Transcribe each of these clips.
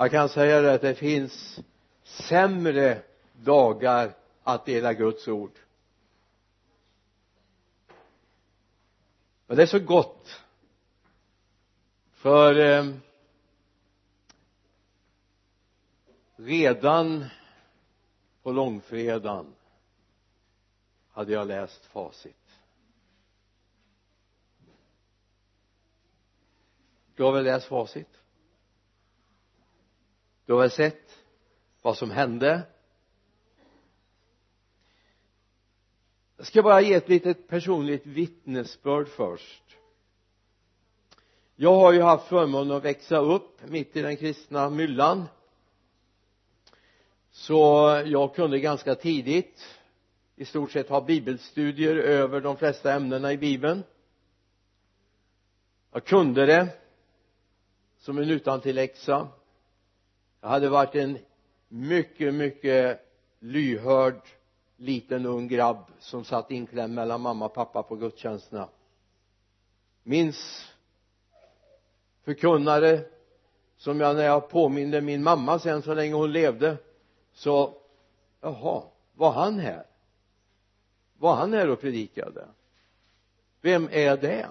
jag kan säga det att det finns sämre dagar att dela Guds ord. Men det är så gott. För eh, redan på långfredagen hade jag läst facit. Du har väl läst facit? Du har väl sett vad som hände? Jag ska bara ge ett litet personligt vittnesbörd först. Jag har ju haft förmånen att växa upp mitt i den kristna myllan. Så jag kunde ganska tidigt i stort sett ha bibelstudier över de flesta ämnena i bibeln. Jag kunde det som en utantilläxa jag hade varit en mycket mycket lyhörd liten ung grabb som satt inklämd mellan mamma och pappa på gudstjänsterna. Minns förkunnare som jag när jag påminde min mamma sen så länge hon levde så jaha var han här? Var han här och predikade? Vem är det?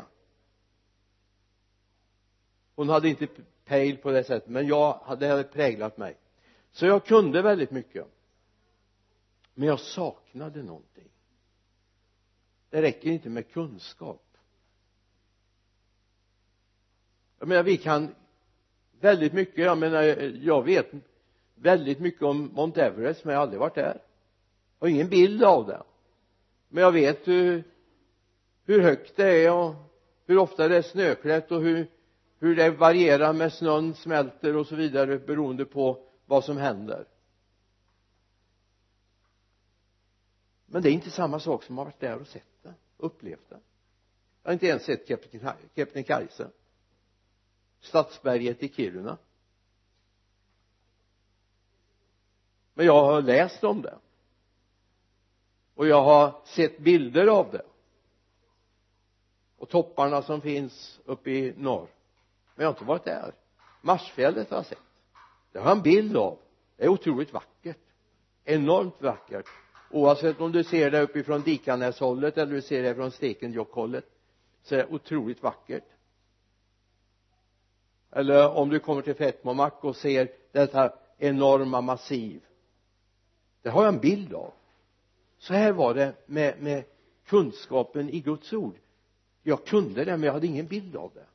Hon hade inte pejl på det sättet. Men jag det hade präglat mig. Så jag kunde väldigt mycket. Men jag saknade någonting. Det räcker inte med kunskap. Jag menar vi kan väldigt mycket jag menar jag vet väldigt mycket om Mount Everest men jag har aldrig varit där. Jag har ingen bild av det. Men jag vet hur, hur högt det är och hur ofta det är snöklätt och hur hur det varierar med snön smälter och så vidare beroende på vad som händer. Men det är inte samma sak som har varit där och sett det upplevt det jag har inte ens sett Kebnekaise Stadsberget i Kiruna. Men jag har läst om det. Och jag har sett bilder av det. Och topparna som finns uppe i norr men jag har inte varit där. Marsfjället har jag sett. Det har jag en bild av. Det är otroligt vackert. Enormt vackert. Oavsett om du ser det uppifrån Dikanäshållet eller du ser det från Stekenjokkhållet så är det otroligt vackert. Eller om du kommer till Fettmomack och ser detta enorma massiv. Det har jag en bild av. Så här var det med, med kunskapen i Guds ord. Jag kunde det men jag hade ingen bild av det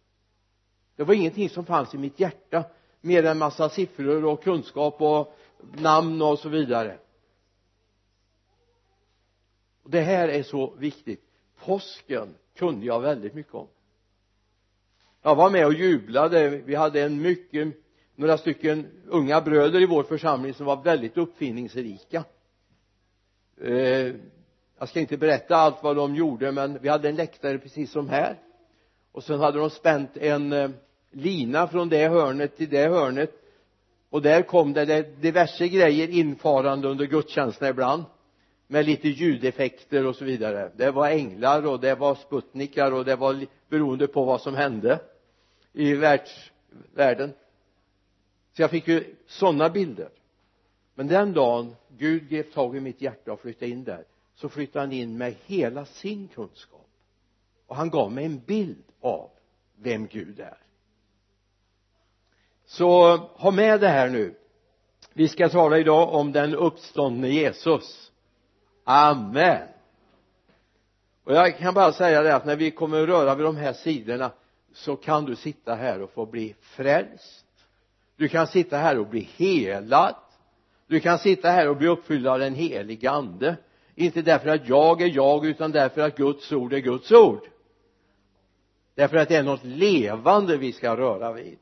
det var ingenting som fanns i mitt hjärta mer än massa siffror och kunskap och namn och så vidare. Och det här är så viktigt. Påsken kunde jag väldigt mycket om. Jag var med och jublade. Vi hade en mycket några stycken unga bröder i vår församling som var väldigt uppfinningsrika. Eh, jag ska inte berätta allt vad de gjorde men vi hade en läktare precis som här och sen hade de spänt en eh, lina från det hörnet till det hörnet. Och där kom det diverse grejer infarande under gudstjänsterna ibland. Med lite ljudeffekter och så vidare. Det var änglar och det var sputnikar och det var beroende på vad som hände i världsvärlden så jag fick ju sådana bilder. Men den dagen Gud grep tag i mitt hjärta och flyttade in där så flyttade han in med hela sin kunskap och han gav mig en bild av vem Gud är. Så ha med det här nu. Vi ska tala idag om den uppståndne Jesus. Amen. Och jag kan bara säga det att när vi kommer att röra vid de här sidorna så kan du sitta här och få bli frälst. Du kan sitta här och bli helad. Du kan sitta här och bli uppfylld av den helige ande. Inte därför att jag är jag utan därför att Guds ord är Guds ord därför att det är något levande vi ska röra vid.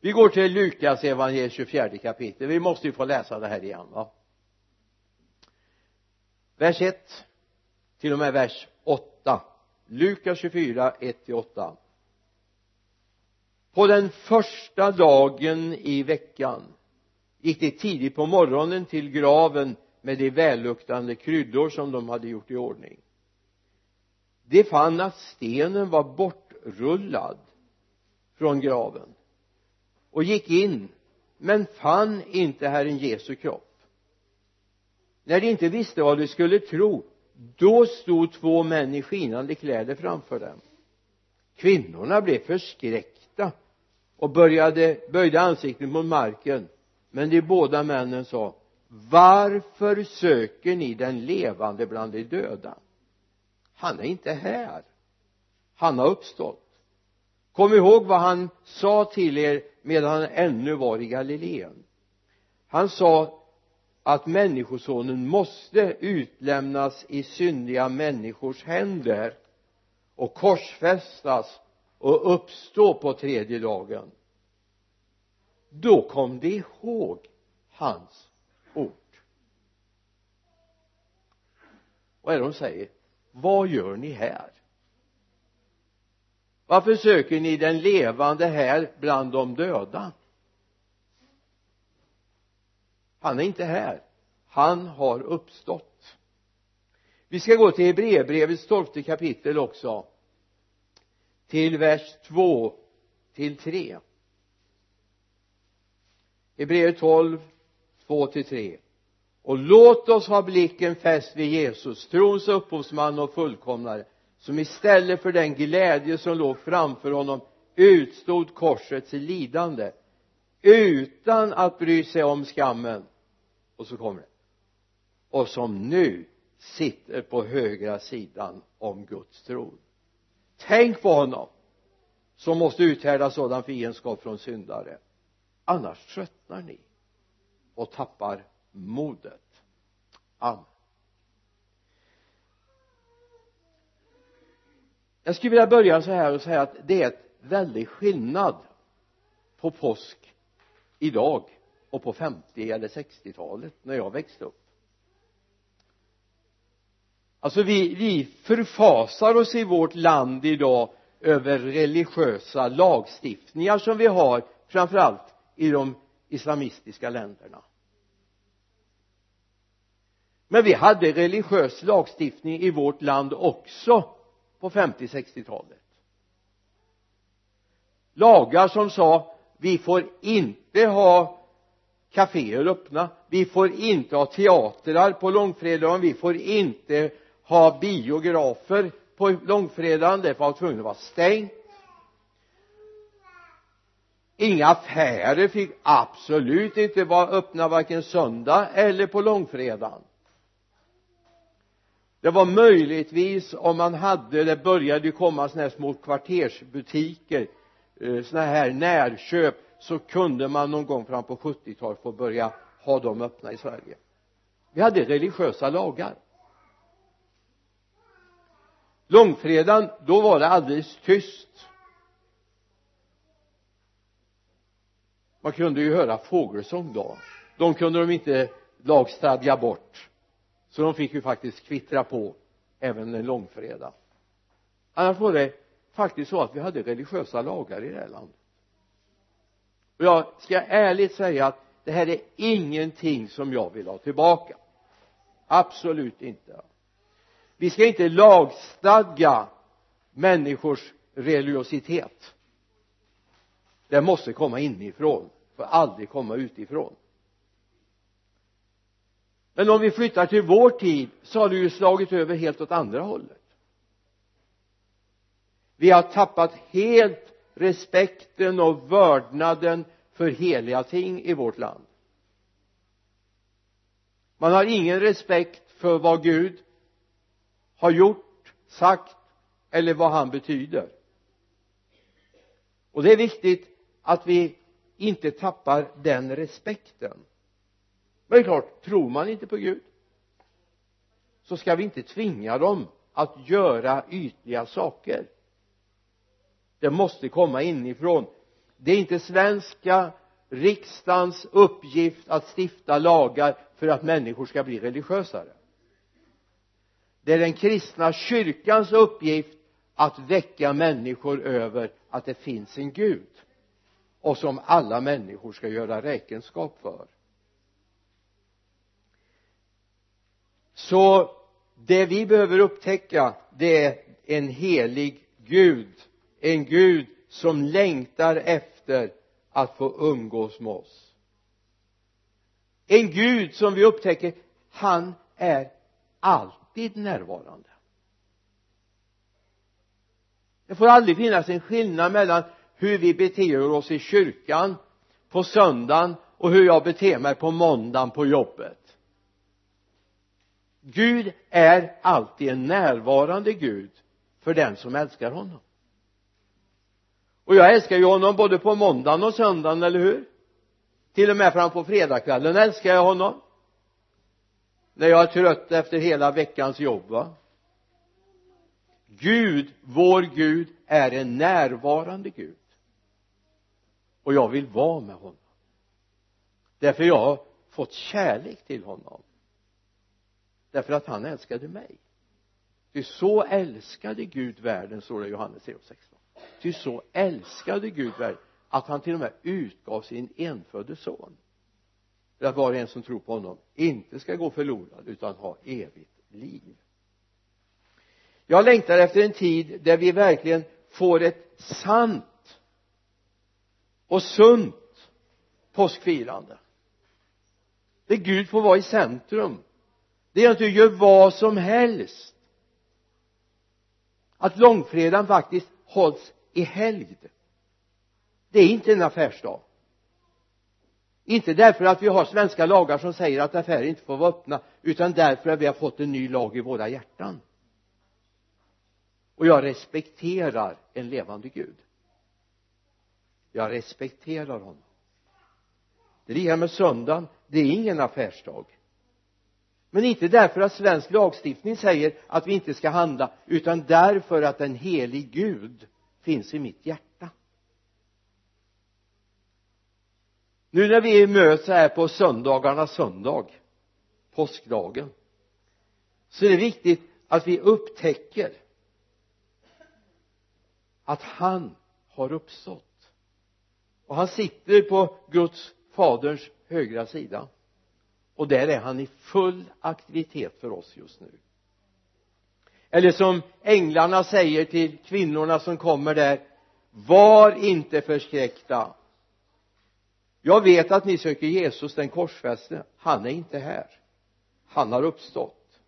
Vi går till Lukas evangeliet 24 kapitel. Vi måste ju få läsa det här igen va? Vers 1 till och med vers 8 Lukas 24 1 till 8 på den första dagen i veckan gick de tidigt på morgonen till graven med de välluktande kryddor som de hade gjort i ordning de fann att stenen var bortrullad från graven och gick in men fann inte Herren Jesu kropp. När de inte visste vad de skulle tro då stod två män i skinande kläder framför dem. Kvinnorna blev förskräckta och började, böjde ansiktet mot marken men de båda männen sa varför söker ni den levande bland de döda? Han är inte här. Han har uppstått. Kom ihåg vad han sa till er medan han ännu var i Galileen. Han sa att människosonen måste utlämnas i syndiga människors händer och korsfästas och uppstå på tredje dagen. Då kom de ihåg hans ord. Vad är det de säger? Vad gör ni här? Varför söker ni den levande här bland de döda? Han är inte här. Han har uppstått. Vi ska gå till Hebreerbrevets tolfte kapitel också. Till vers 2 till 3 Hebreer 12 2 till 3 och låt oss ha blicken fäst vid Jesus trons upphovsman och fullkomnare som istället för den glädje som låg framför honom utstod korsets lidande utan att bry sig om skammen. Och så kommer det. Och som nu sitter på högra sidan om Guds tron. Tänk på honom som måste uthärda sådan fiendskap från syndare. Annars tröttnar ni och tappar modet. Amen. Jag skulle vilja börja så här och säga att det är ett väldig skillnad på påsk idag och på 50 eller 60-talet när jag växte upp. Alltså vi, vi förfasar oss i vårt land idag över religiösa lagstiftningar som vi har framförallt i de islamistiska länderna men vi hade religiös lagstiftning i vårt land också på 50-60-talet lagar som sa vi får inte ha kaféer öppna vi får inte ha teatrar på långfredagen vi får inte ha biografer på långfredagen det var tvungen att vara stängt inga affärer fick absolut inte vara öppna varken söndag eller på långfredagen det var möjligtvis om man hade det började ju komma sådana här små kvartersbutiker eh, sådana här närköp så kunde man någon gång fram på 70-talet få börja ha dem öppna i Sverige. Vi hade religiösa lagar. Långfredagen då var det alldeles tyst. Man kunde ju höra fågelsång då. De kunde de inte lagstadga bort så de fick ju faktiskt kvittra på även en långfredag. Annars var det faktiskt så att vi hade religiösa lagar i det här landet. Och jag ska ärligt säga att det här är ingenting som jag vill ha tillbaka. Absolut inte. Vi ska inte lagstadga människors religiositet. Det måste komma inifrån får aldrig komma utifrån men om vi flyttar till vår tid så har det ju slagit över helt åt andra hållet. Vi har tappat helt respekten och vördnaden för heliga ting i vårt land. Man har ingen respekt för vad Gud har gjort, sagt eller vad han betyder. Och det är viktigt att vi inte tappar den respekten men det är klart tror man inte på Gud så ska vi inte tvinga dem att göra ytliga saker. Det måste komma inifrån. Det är inte svenska riksdagens uppgift att stifta lagar för att människor ska bli religiösare. Det är den kristna kyrkans uppgift att väcka människor över att det finns en Gud och som alla människor ska göra räkenskap för. Så det vi behöver upptäcka det är en helig Gud. En Gud som längtar efter att få umgås med oss. En Gud som vi upptäcker han är alltid närvarande. Det får aldrig finnas en skillnad mellan hur vi beter oss i kyrkan på söndagen och hur jag beter mig på måndagen på jobbet. Gud är alltid en närvarande Gud för den som älskar honom. Och jag älskar ju honom både på måndagen och söndagen, eller hur? Till och med fram på fredagskvällen älskar jag honom. När jag är trött efter hela veckans jobb va? Gud, vår Gud är en närvarande Gud. Och jag vill vara med honom. Därför jag har fått kärlek till honom därför att han älskade mig. Ty så älskade Gud världen står det i Johannes 3.16 ty så älskade Gud världen att han till och med utgav sin enfödde son. För att var och en som tror på honom inte ska gå förlorad utan ha evigt liv. Jag längtar efter en tid där vi verkligen får ett sant och sunt påskfirande. Där Gud får vara i centrum det är att du gör vad som helst. Att långfredagen faktiskt hålls i helgd. Det är inte en affärsdag. Inte därför att vi har svenska lagar som säger att affärer inte får vara öppna utan därför att vi har fått en ny lag i våra hjärtan. Och jag respekterar en levande Gud. Jag respekterar honom. Det är lika med söndagen. Det är ingen affärsdag men inte därför att svensk lagstiftning säger att vi inte ska handla utan därför att en helig Gud finns i mitt hjärta. Nu när vi möts här på söndagarnas söndag påskdagen så är det viktigt att vi upptäcker att han har uppstått. Och han sitter på Guds faderns högra sida och där är han i full aktivitet för oss just nu. Eller som änglarna säger till kvinnorna som kommer där var inte förskräckta. Jag vet att ni söker Jesus den korsfäste. Han är inte här. Han har uppstått.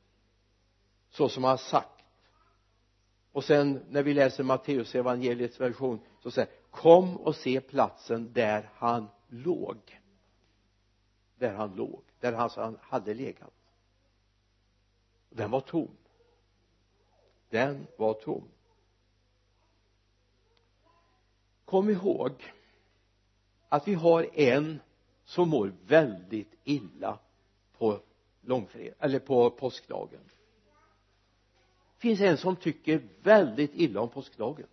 Så som han sagt. Och sen när vi läser Matteus evangeliets version så säger kom och se platsen där han låg där han låg där han hade legat. Den var tom. Den var tom. Kom ihåg att vi har en som mår väldigt illa på långfred eller på påskdagen. Det finns en som tycker väldigt illa om påskdagen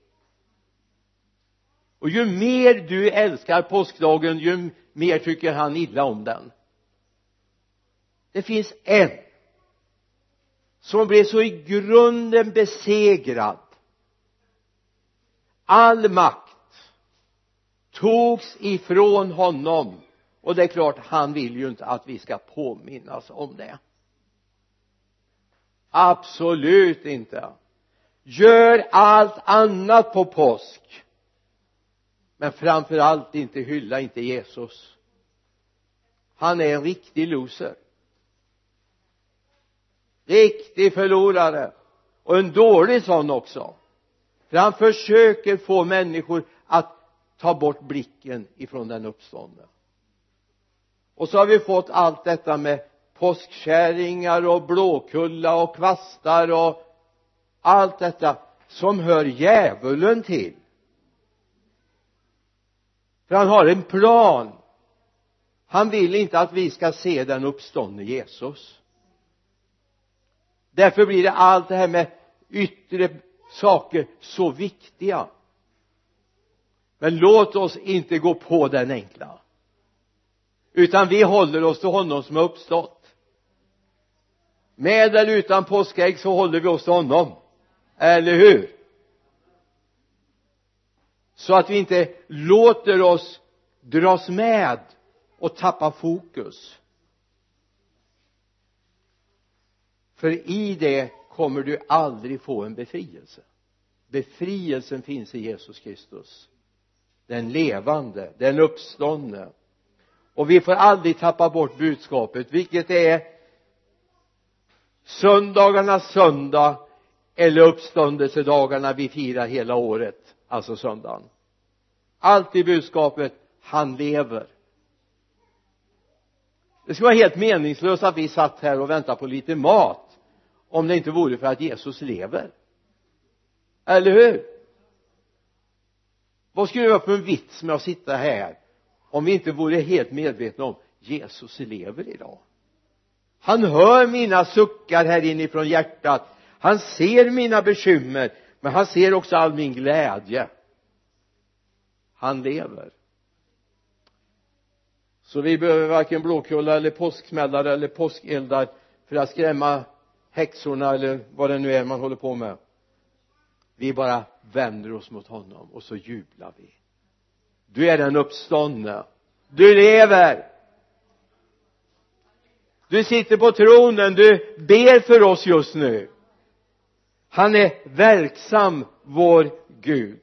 och ju mer du älskar påskdagen ju mer tycker han illa om den. Det finns en som blev så i grunden besegrad. All makt togs ifrån honom. Och det är klart han vill ju inte att vi ska påminnas om det. Absolut inte. Gör allt annat på påsk men framför allt inte hylla inte Jesus. Han är en riktig loser. Riktig förlorare. Och en dålig sån också. För han försöker få människor att ta bort blicken ifrån den uppståndne och så har vi fått allt detta med påskkärringar och blåkulla och kvastar och allt detta som hör djävulen till för han har en plan. Han vill inte att vi ska se den uppståndne Jesus. Därför blir det allt det här med yttre saker så viktiga. Men låt oss inte gå på den enkla. Utan vi håller oss till honom som har uppstått. Med eller utan påskägg så håller vi oss till honom. Eller hur? Så att vi inte låter oss dras med och tappa fokus. För i det kommer du aldrig få en befrielse. Befrielsen finns i Jesus Kristus. Den levande, den uppståndne. Och vi får aldrig tappa bort budskapet vilket är söndagarnas söndag eller uppståndelsedagarna vi firar hela året alltså söndagen. Alltid budskapet han lever. Det skulle vara helt meningslöst att vi satt här och väntade på lite mat om det inte vore för att Jesus lever. Eller hur? Vad skulle det vara för en vits med att sitta här om vi inte vore helt medvetna om Jesus lever idag? Han hör mina suckar här inifrån hjärtat. Han ser mina bekymmer men han ser också all min glädje. Han lever. Så vi behöver varken blåkulla eller påsksmällare eller påskeldar för att skrämma häxorna eller vad det nu är man håller på med. Vi bara vänder oss mot honom och så jublar vi. Du är den uppståndne. Du lever! Du sitter på tronen. Du ber för oss just nu han är verksam vår Gud.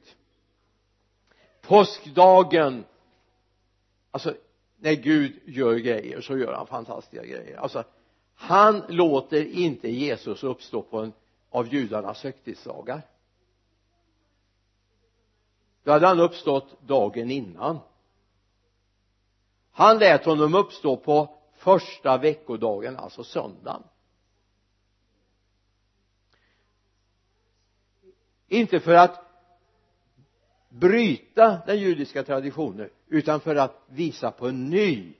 Påskdagen alltså när Gud gör grejer så gör han fantastiska grejer. Alltså han låter inte Jesus uppstå på en av judarnas högtidsdagar. Då hade han uppstått dagen innan. Han lät honom uppstå på första veckodagen alltså söndagen. Inte för att bryta den judiska traditionen utan för att visa på en ny.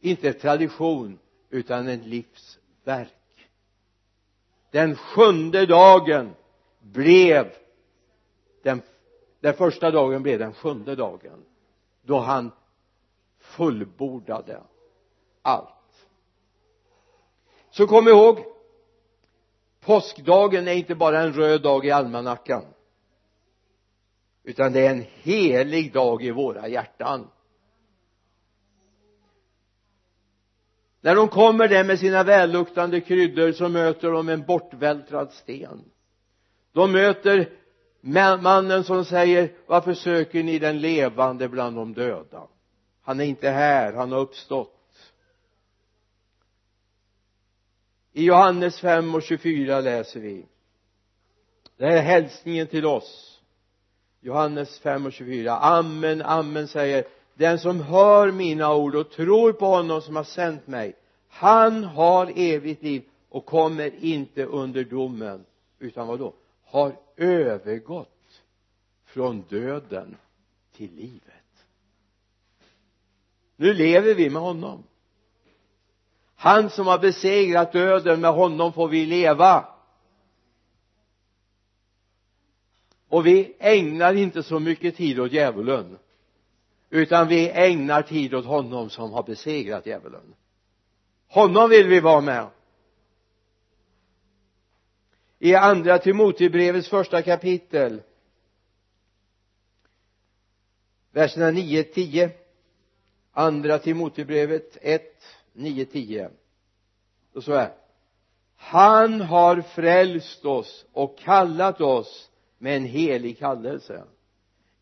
Inte tradition utan en livsverk. Den sjunde dagen blev den, den första dagen blev den sjunde dagen då han fullbordade allt. Så kom ihåg påskdagen är inte bara en röd dag i almanackan utan det är en helig dag i våra hjärtan. När de kommer där med sina välluktande kryddor så möter de en bortvältrad sten. De möter mannen som säger varför söker ni den levande bland de döda? Han är inte här, han har uppstått. I Johannes 5 och 24 läser vi. Det här är hälsningen till oss. Johannes 5 och 24 amen, amen säger den som hör mina ord och tror på honom som har sänt mig han har evigt liv och kommer inte under domen. Utan vad då har övergått från döden till livet. Nu lever vi med honom han som har besegrat döden med honom får vi leva. Och vi ägnar inte så mycket tid åt djävulen utan vi ägnar tid åt honom som har besegrat djävulen. Honom vill vi vara med. I andra Timotebrevets första kapitel verserna 9, 10 andra Timoteubrevet 1, 9, 10 då står det han har frälst oss och kallat oss med en helig kallelse.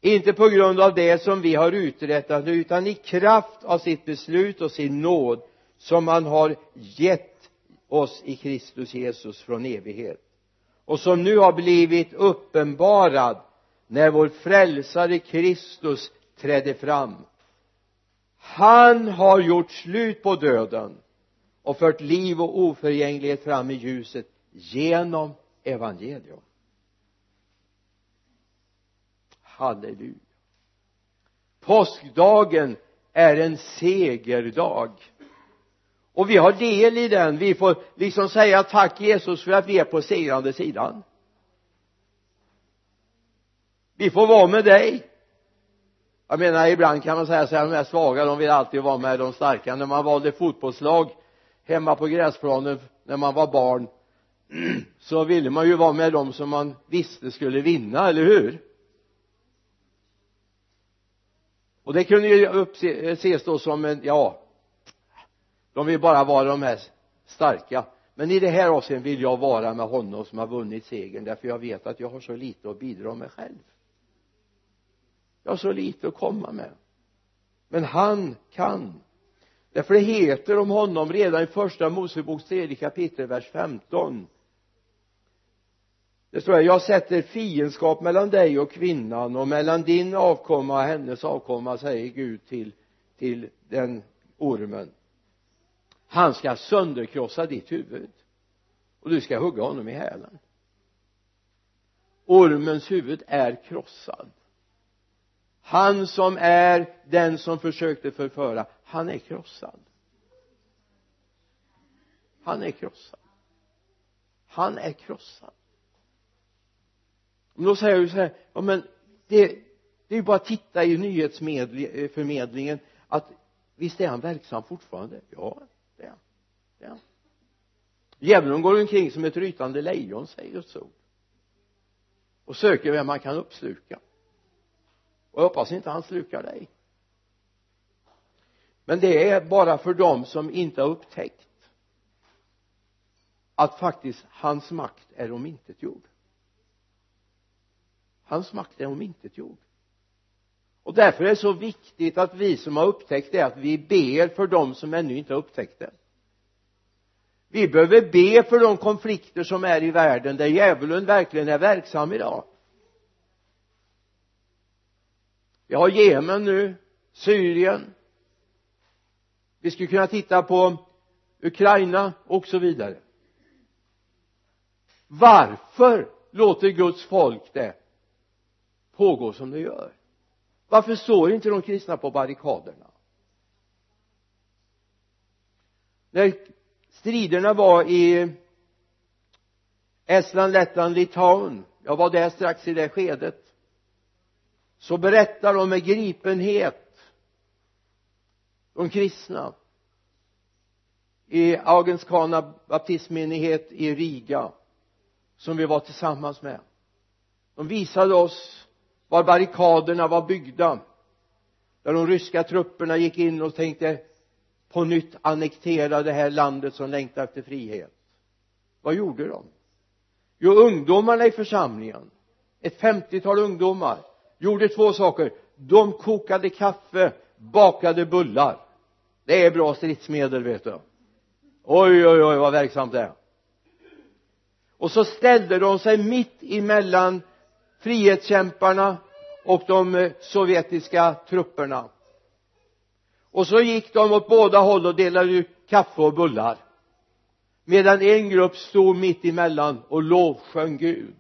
Inte på grund av det som vi har uträttat utan i kraft av sitt beslut och sin nåd som han har gett oss i Kristus Jesus från evighet. Och som nu har blivit uppenbarad när vår frälsare Kristus trädde fram han har gjort slut på döden och fört liv och oförgänglighet fram i ljuset genom evangelium. Halleluja. Påskdagen är en segerdag. Och vi har del i den. Vi får liksom säga tack Jesus för att vi är på segrande sidan. Vi får vara med dig jag menar ibland kan man säga så här de här svaga de vill alltid vara med de starka. När man valde fotbollslag hemma på gräsplanen när man var barn så ville man ju vara med dem som man visste skulle vinna, eller hur? Och det kunde ju ses då som en, ja de vill bara vara de här starka. Men i det här avseendet vill jag vara med honom som har vunnit segern därför jag vet att jag har så lite att bidra med själv jag har så lite att komma med. Men han kan. Därför det heter om honom redan i första Moseboks tredje kapitel vers 15 det står här jag sätter fiendskap mellan dig och kvinnan och mellan din avkomma och hennes avkomma säger Gud till till den ormen. Han ska sönderkrossa ditt huvud och du ska hugga honom i hälen. Ormens huvud är krossad han som är den som försökte förföra han är krossad. Han är krossad. Han är krossad. Då säger du så här ja men det, det är ju bara att titta i nyhetsförmedlingen eh, att visst är han verksam fortfarande? Ja det är han. Det är han. Djävulen går omkring som ett rytande lejon säger Guds ord. Och söker vem man kan uppsluka och jag hoppas inte han slukar dig. Men det är bara för dem som inte har upptäckt att faktiskt hans makt är omintetgjord. Hans makt är omintetgjord. Och därför är det så viktigt att vi som har upptäckt det att vi ber för dem som ännu inte har upptäckt det. Vi behöver be för de konflikter som är i världen där djävulen verkligen är verksam idag. Vi har Jemen nu Syrien. Vi skulle kunna titta på Ukraina och så vidare. Varför låter Guds folk det pågå som det gör? Varför står inte de kristna på barrikaderna? När striderna var i Estland, Lettland, Litauen jag var där strax i det skedet så berättar de med gripenhet de kristna i Augenskana baptistmenighet i Riga som vi var tillsammans med. De visade oss var barrikaderna var byggda där de ryska trupperna gick in och tänkte på nytt annektera det här landet som längtar efter frihet. Vad gjorde de? Jo ungdomarna i församlingen ett femtiotal ungdomar gjorde två saker. De kokade kaffe bakade bullar. Det är bra stridsmedel vet du. Oj oj oj vad verksamt det är. Och så ställde de sig mitt emellan frihetskämparna och de eh, sovjetiska trupperna. Och så gick de åt båda håll och delade ut kaffe och bullar. Medan en grupp stod mitt emellan och lovsjöng Gud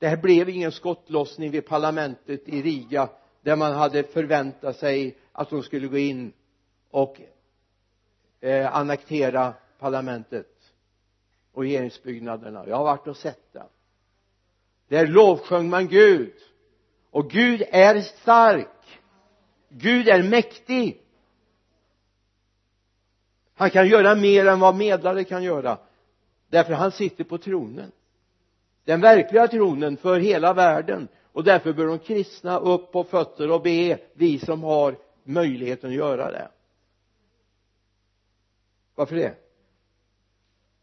det här blev ingen skottlossning vid parlamentet i Riga där man hade förväntat sig att de skulle gå in och eh, annektera parlamentet och regeringsbyggnaderna. Jag har varit och sett det. Där lovsjöng man Gud. Och Gud är stark. Gud är mäktig. Han kan göra mer än vad medlare kan göra därför han sitter på tronen den verkliga tronen för hela världen. Och därför bör de kristna upp på fötter och be vi som har möjligheten att göra det. Varför det?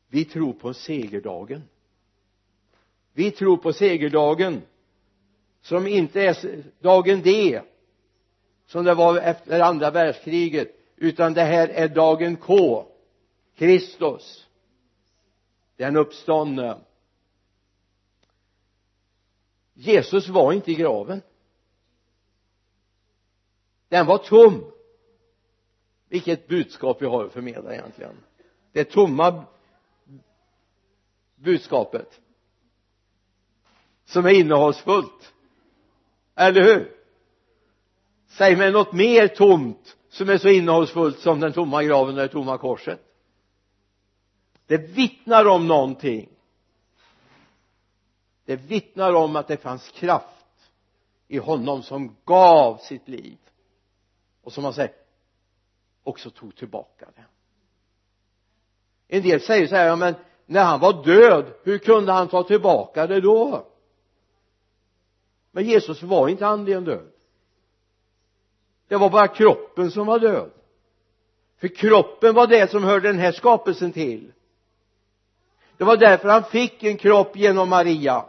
Vi tror på segerdagen. Vi tror på segerdagen som inte är dagen D som det var efter andra världskriget utan det här är dagen K Kristus. Den uppståndne. Jesus var inte i graven. Den var tom. Vilket budskap vi har att förmedla egentligen. Det tomma budskapet som är innehållsfullt. Eller hur? Säg mig något mer tomt som är så innehållsfullt som den tomma graven och det tomma korset. Det vittnar om någonting det vittnar om att det fanns kraft i honom som gav sitt liv och som han säger också tog tillbaka det. En del säger så här ja men när han var död hur kunde han ta tillbaka det då? Men Jesus var inte andligen död. Det var bara kroppen som var död. För kroppen var det som hörde den här skapelsen till. Det var därför han fick en kropp genom Maria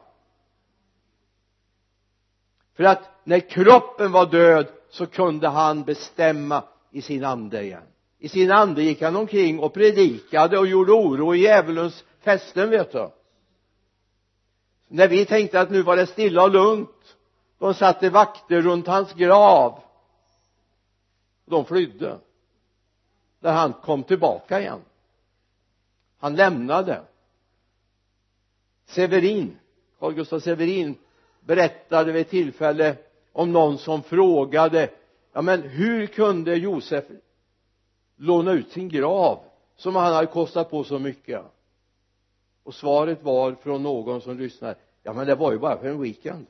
för att när kroppen var död så kunde han bestämma i sin ande igen. I sin ande gick han omkring och predikade och gjorde oro i djävulens fästen vet du. När vi tänkte att nu var det stilla och lugnt de satte vakter runt hans grav. De flydde. När han kom tillbaka igen. Han lämnade Severin Carl Gustaf Severin berättade vid ett tillfälle om någon som frågade ja men hur kunde Josef låna ut sin grav som han hade kostat på så mycket? Och svaret var från någon som lyssnade ja men det var ju bara för en weekend.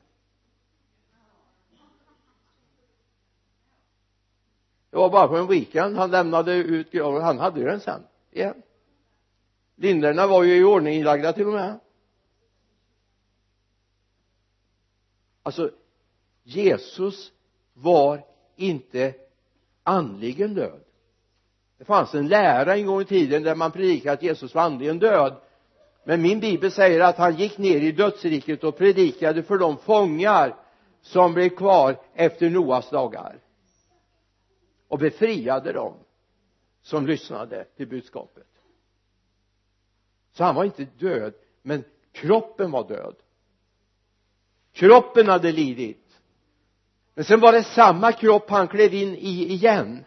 Det var bara för en weekend han lämnade ut graven. Han hade ju den sen igen. Linderna var ju i ordning inlagda till och med. Alltså Jesus var inte andligen död. Det fanns en lära en gång i tiden där man predikade att Jesus var andligen död. Men min bibel säger att han gick ner i dödsriket och predikade för de fångar som blev kvar efter Noas dagar. Och befriade dem som lyssnade till budskapet. Så han var inte död men kroppen var död kroppen hade lidit. Men sen var det samma kropp han klev in i igen.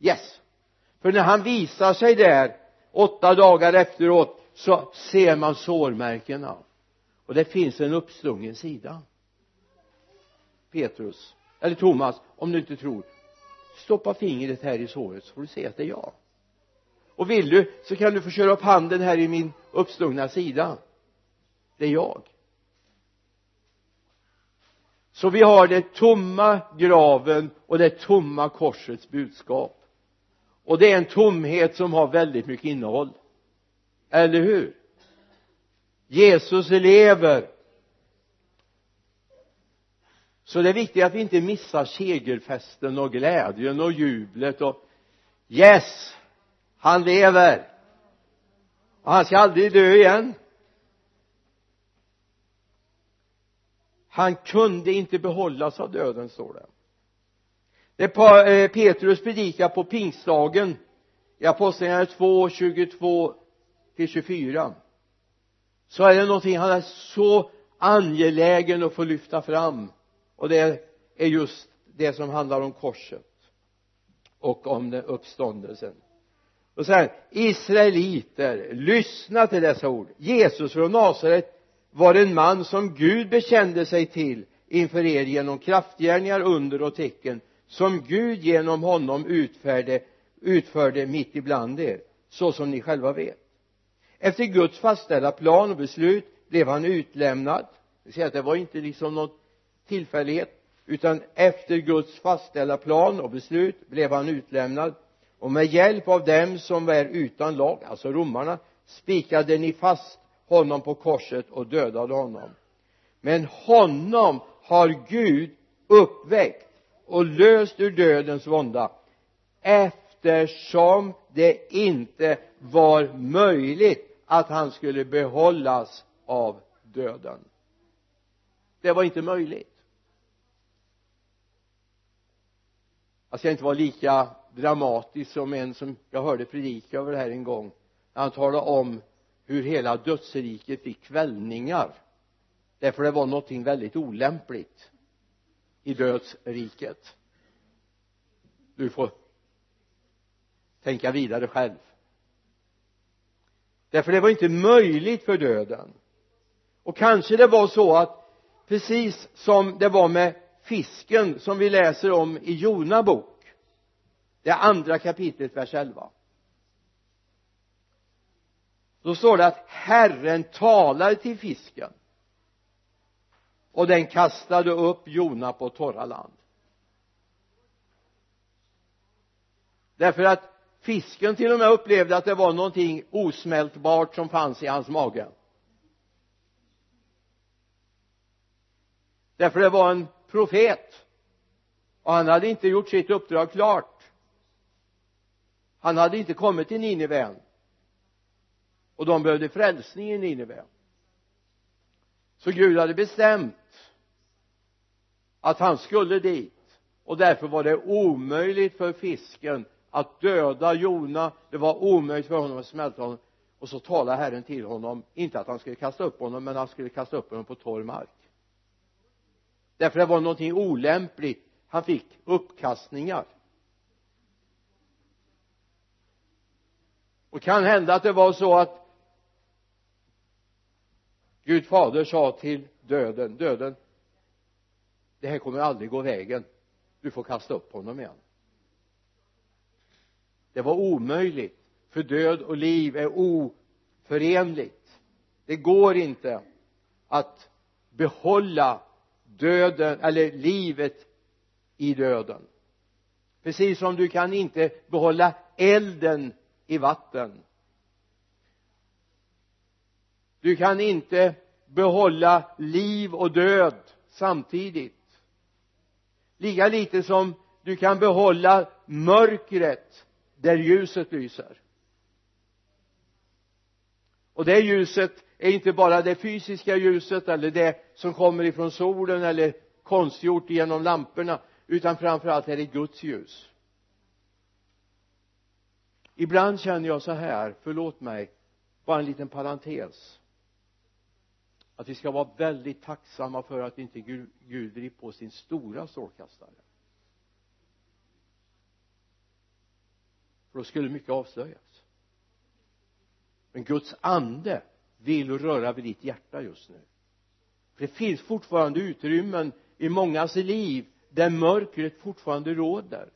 Yes. För när han visar sig där åtta dagar efteråt så ser man sårmärkena och det finns en uppstungen sida. Petrus eller Thomas om du inte tror. Stoppa fingret här i såret så får du se att det är jag. Och vill du så kan du få köra upp handen här i min uppstungna sida. Det är jag så vi har det tomma graven och det tomma korsets budskap. Och det är en tomhet som har väldigt mycket innehåll. Eller hur? Jesus lever. Så det är viktigt att vi inte missar segerfesten och glädjen och jublet och yes! Han lever. Och han ska aldrig dö igen. Han kunde inte behållas av döden står det. Det eh, Petrus predikar på pingstdagen i apostlagärningarna 2, 22 till 24 så är det någonting han är så angelägen att få lyfta fram och det är just det som handlar om korset och om den uppståndelsen. Och sen israeliter lyssna till dessa ord. Jesus från Nasaret var en man som Gud bekände sig till inför er genom kraftgärningar under och tecken som Gud genom honom utförde, utförde mitt ibland er så som ni själva vet. Efter Guds fastställda plan och beslut blev han utlämnad. Det säger att det var inte liksom någon tillfällighet utan efter Guds fastställda plan och beslut blev han utlämnad. Och med hjälp av dem som är utan lag alltså romarna spikade ni fast honom på korset och dödade honom. Men honom har Gud uppväckt och löst ur dödens vånda eftersom det inte var möjligt att han skulle behållas av döden. Det var inte möjligt. Alltså, jag ska inte vara lika dramatisk som en som jag hörde predika över det här en gång. När han talade om hur hela dödsriket fick kvällningar därför det var någonting väldigt olämpligt i dödsriket. Du får tänka vidare själv. Därför det var inte möjligt för döden. Och kanske det var så att precis som det var med fisken som vi läser om i Jona bok det andra kapitlet vers 11 då står det att Herren talade till fisken. Och den kastade upp Jona på torra land. Därför att fisken till och med upplevde att det var någonting osmältbart som fanns i hans mage. Därför det var en profet. Och han hade inte gjort sitt uppdrag klart. Han hade inte kommit till Nineve än och de behövde frälsning i Nineve så Gud hade bestämt att han skulle dit. Och därför var det omöjligt för fisken att döda Jona. Det var omöjligt för honom att smälta honom. Och så talar Herren till honom inte att han skulle kasta upp honom men han skulle kasta upp honom på torr mark. Därför det var någonting olämpligt. Han fick uppkastningar. Och kan hända att det var så att Gud fader sa till döden döden det här kommer aldrig gå vägen. Du får kasta upp honom igen. Det var omöjligt för död och liv är oförenligt. Det går inte att behålla döden eller livet i döden. Precis som du kan inte behålla elden i vatten du kan inte behålla liv och död samtidigt. Lika lite som du kan behålla mörkret där ljuset lyser. Och det ljuset är inte bara det fysiska ljuset eller det som kommer ifrån solen eller konstgjort genom lamporna utan framförallt är det Guds ljus. Ibland känner jag så här förlåt mig bara en liten parentes att vi ska vara väldigt tacksamma för att inte Gud, Gud drev på sin stora strålkastare för då skulle mycket avslöjas. Men Guds ande vill röra vid ditt hjärta just nu. För det finns fortfarande utrymmen i mångas liv där mörkret fortfarande råder.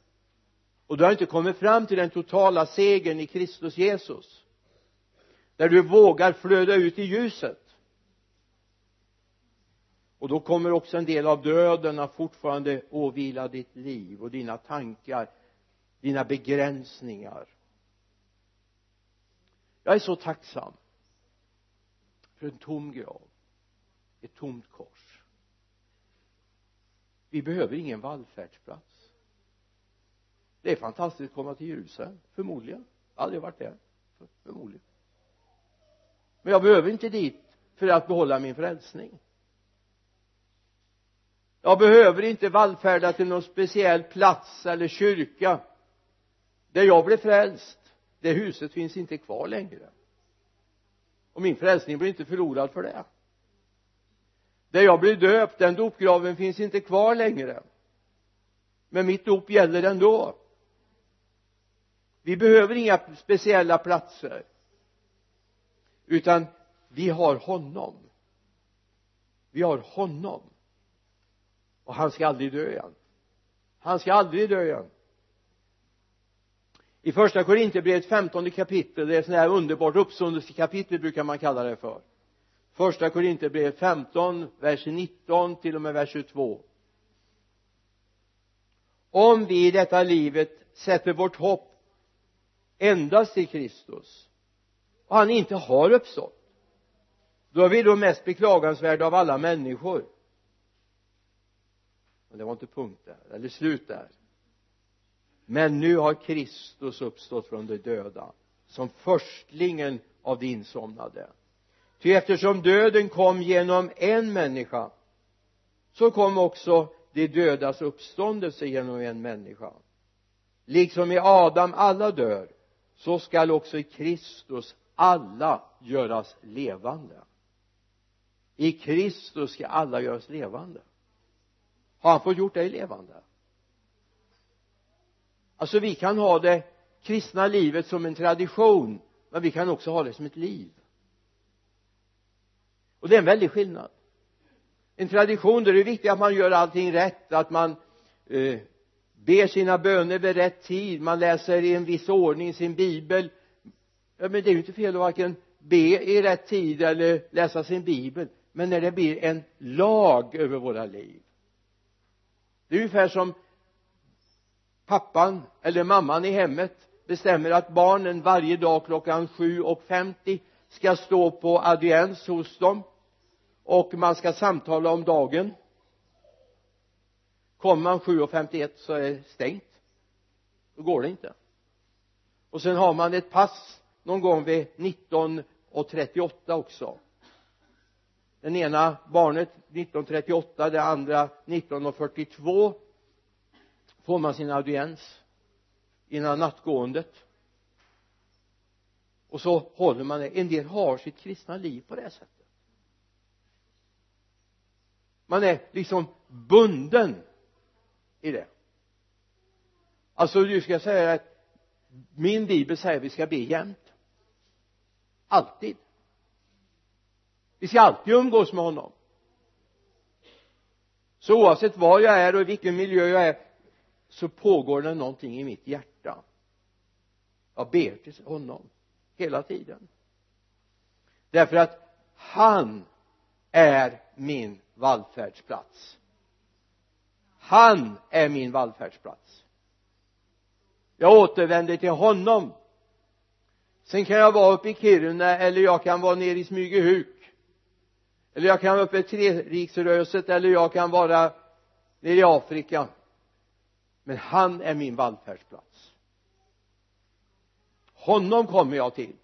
Och du har inte kommit fram till den totala segern i Kristus Jesus. Där du vågar flöda ut i ljuset och då kommer också en del av döden att fortfarande åvila ditt liv och dina tankar dina begränsningar. Jag är så tacksam för en tom grav ett tomt kors. Vi behöver ingen vallfärdsplats. Det är fantastiskt att komma till Jerusalem förmodligen. Jag har aldrig varit där förmodligen. Men jag behöver inte dit för att behålla min frälsning jag behöver inte vallfärda till någon speciell plats eller kyrka. Där jag blev frälst det huset finns inte kvar längre. Och min frälsning blir inte förlorad för det. Där jag blev döpt den dopgraven finns inte kvar längre. Men mitt dop gäller ändå. Vi behöver inga speciella platser. Utan vi har honom. Vi har honom och han ska aldrig dö igen. Han ska aldrig dö igen. I första Korinthierbrevet 15 kapitel det är ett sånt underbart uppståndelsekapitel brukar man kalla det för. Första Korinthierbrevet 15 vers 19 till och med vers 22 om vi i detta livet sätter vårt hopp endast till Kristus och han inte har uppstått då är vi då mest beklagansvärda av alla människor men det var inte punkt där. Eller slut där. Men nu har Kristus uppstått från de döda som förstlingen av de insomnade. Ty eftersom döden kom genom en människa så kom också de dödas uppståndelse genom en människa. Liksom i Adam alla dör så skall också i Kristus alla göras levande. I Kristus ska alla göras levande har han fått gjort dig levande? Alltså vi kan ha det kristna livet som en tradition men vi kan också ha det som ett liv. Och det är en väldig skillnad. En tradition där det är viktigt att man gör allting rätt att man eh, ber sina böner vid rätt tid man läser i en viss ordning sin bibel. Ja men det är ju inte fel att varken be i rätt tid eller läsa sin bibel. Men när det blir en lag över våra liv det är ungefär som pappan eller mamman i hemmet bestämmer att barnen varje dag klockan 7.50 ska stå på audiens hos dem och man ska samtala om dagen. Kommer man 7.51 så är det stängt. Då går det inte. Och sen har man ett pass någon gång vid 19.38 också den ena barnet 1938 det andra 1942 får man sin audiens innan nattgåendet? Och så håller man det. En del har sitt kristna liv på det sättet. Man är liksom bunden i det. Alltså du ska säga att min bibel säger att vi ska be jämt. Alltid vi ska alltid umgås med honom. Så oavsett var jag är och i vilken miljö jag är så pågår det någonting i mitt hjärta. Jag ber till honom hela tiden. Därför att han är min vallfärdsplats. Han är min vallfärdsplats. Jag återvänder till honom. Sen kan jag vara uppe i Kiruna eller jag kan vara nere i Smygehuk eller jag kan vara uppe i Treriksröset eller jag kan vara nere i Afrika. Men han är min vallfärdsplats. Honom kommer jag till.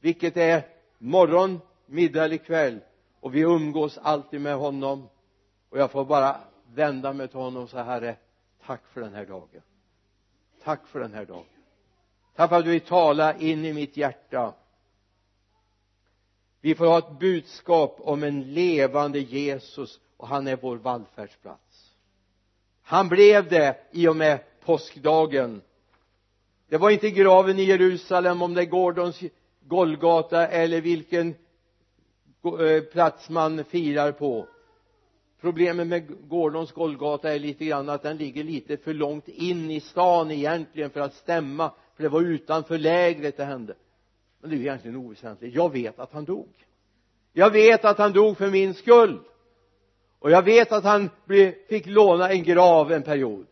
Vilket är morgon, middag eller kväll och vi umgås alltid med honom. Och jag får bara vända mig till honom och säga herre tack för den här dagen. Tack för den här dagen. Tack för att du vill tala in i mitt hjärta vi får ha ett budskap om en levande Jesus och han är vår vallfärdsplats. Han blev det i och med påskdagen. Det var inte graven i Jerusalem om det är Gordons Golgata eller vilken eh, plats man firar på. Problemet med Gordons Golgata är lite grann att den ligger lite för långt in i stan egentligen för att stämma för det var utanför lägret det hände men det är ju egentligen oväsentligt. Jag vet att han dog. Jag vet att han dog för min skull. Och jag vet att han fick låna en grav en period.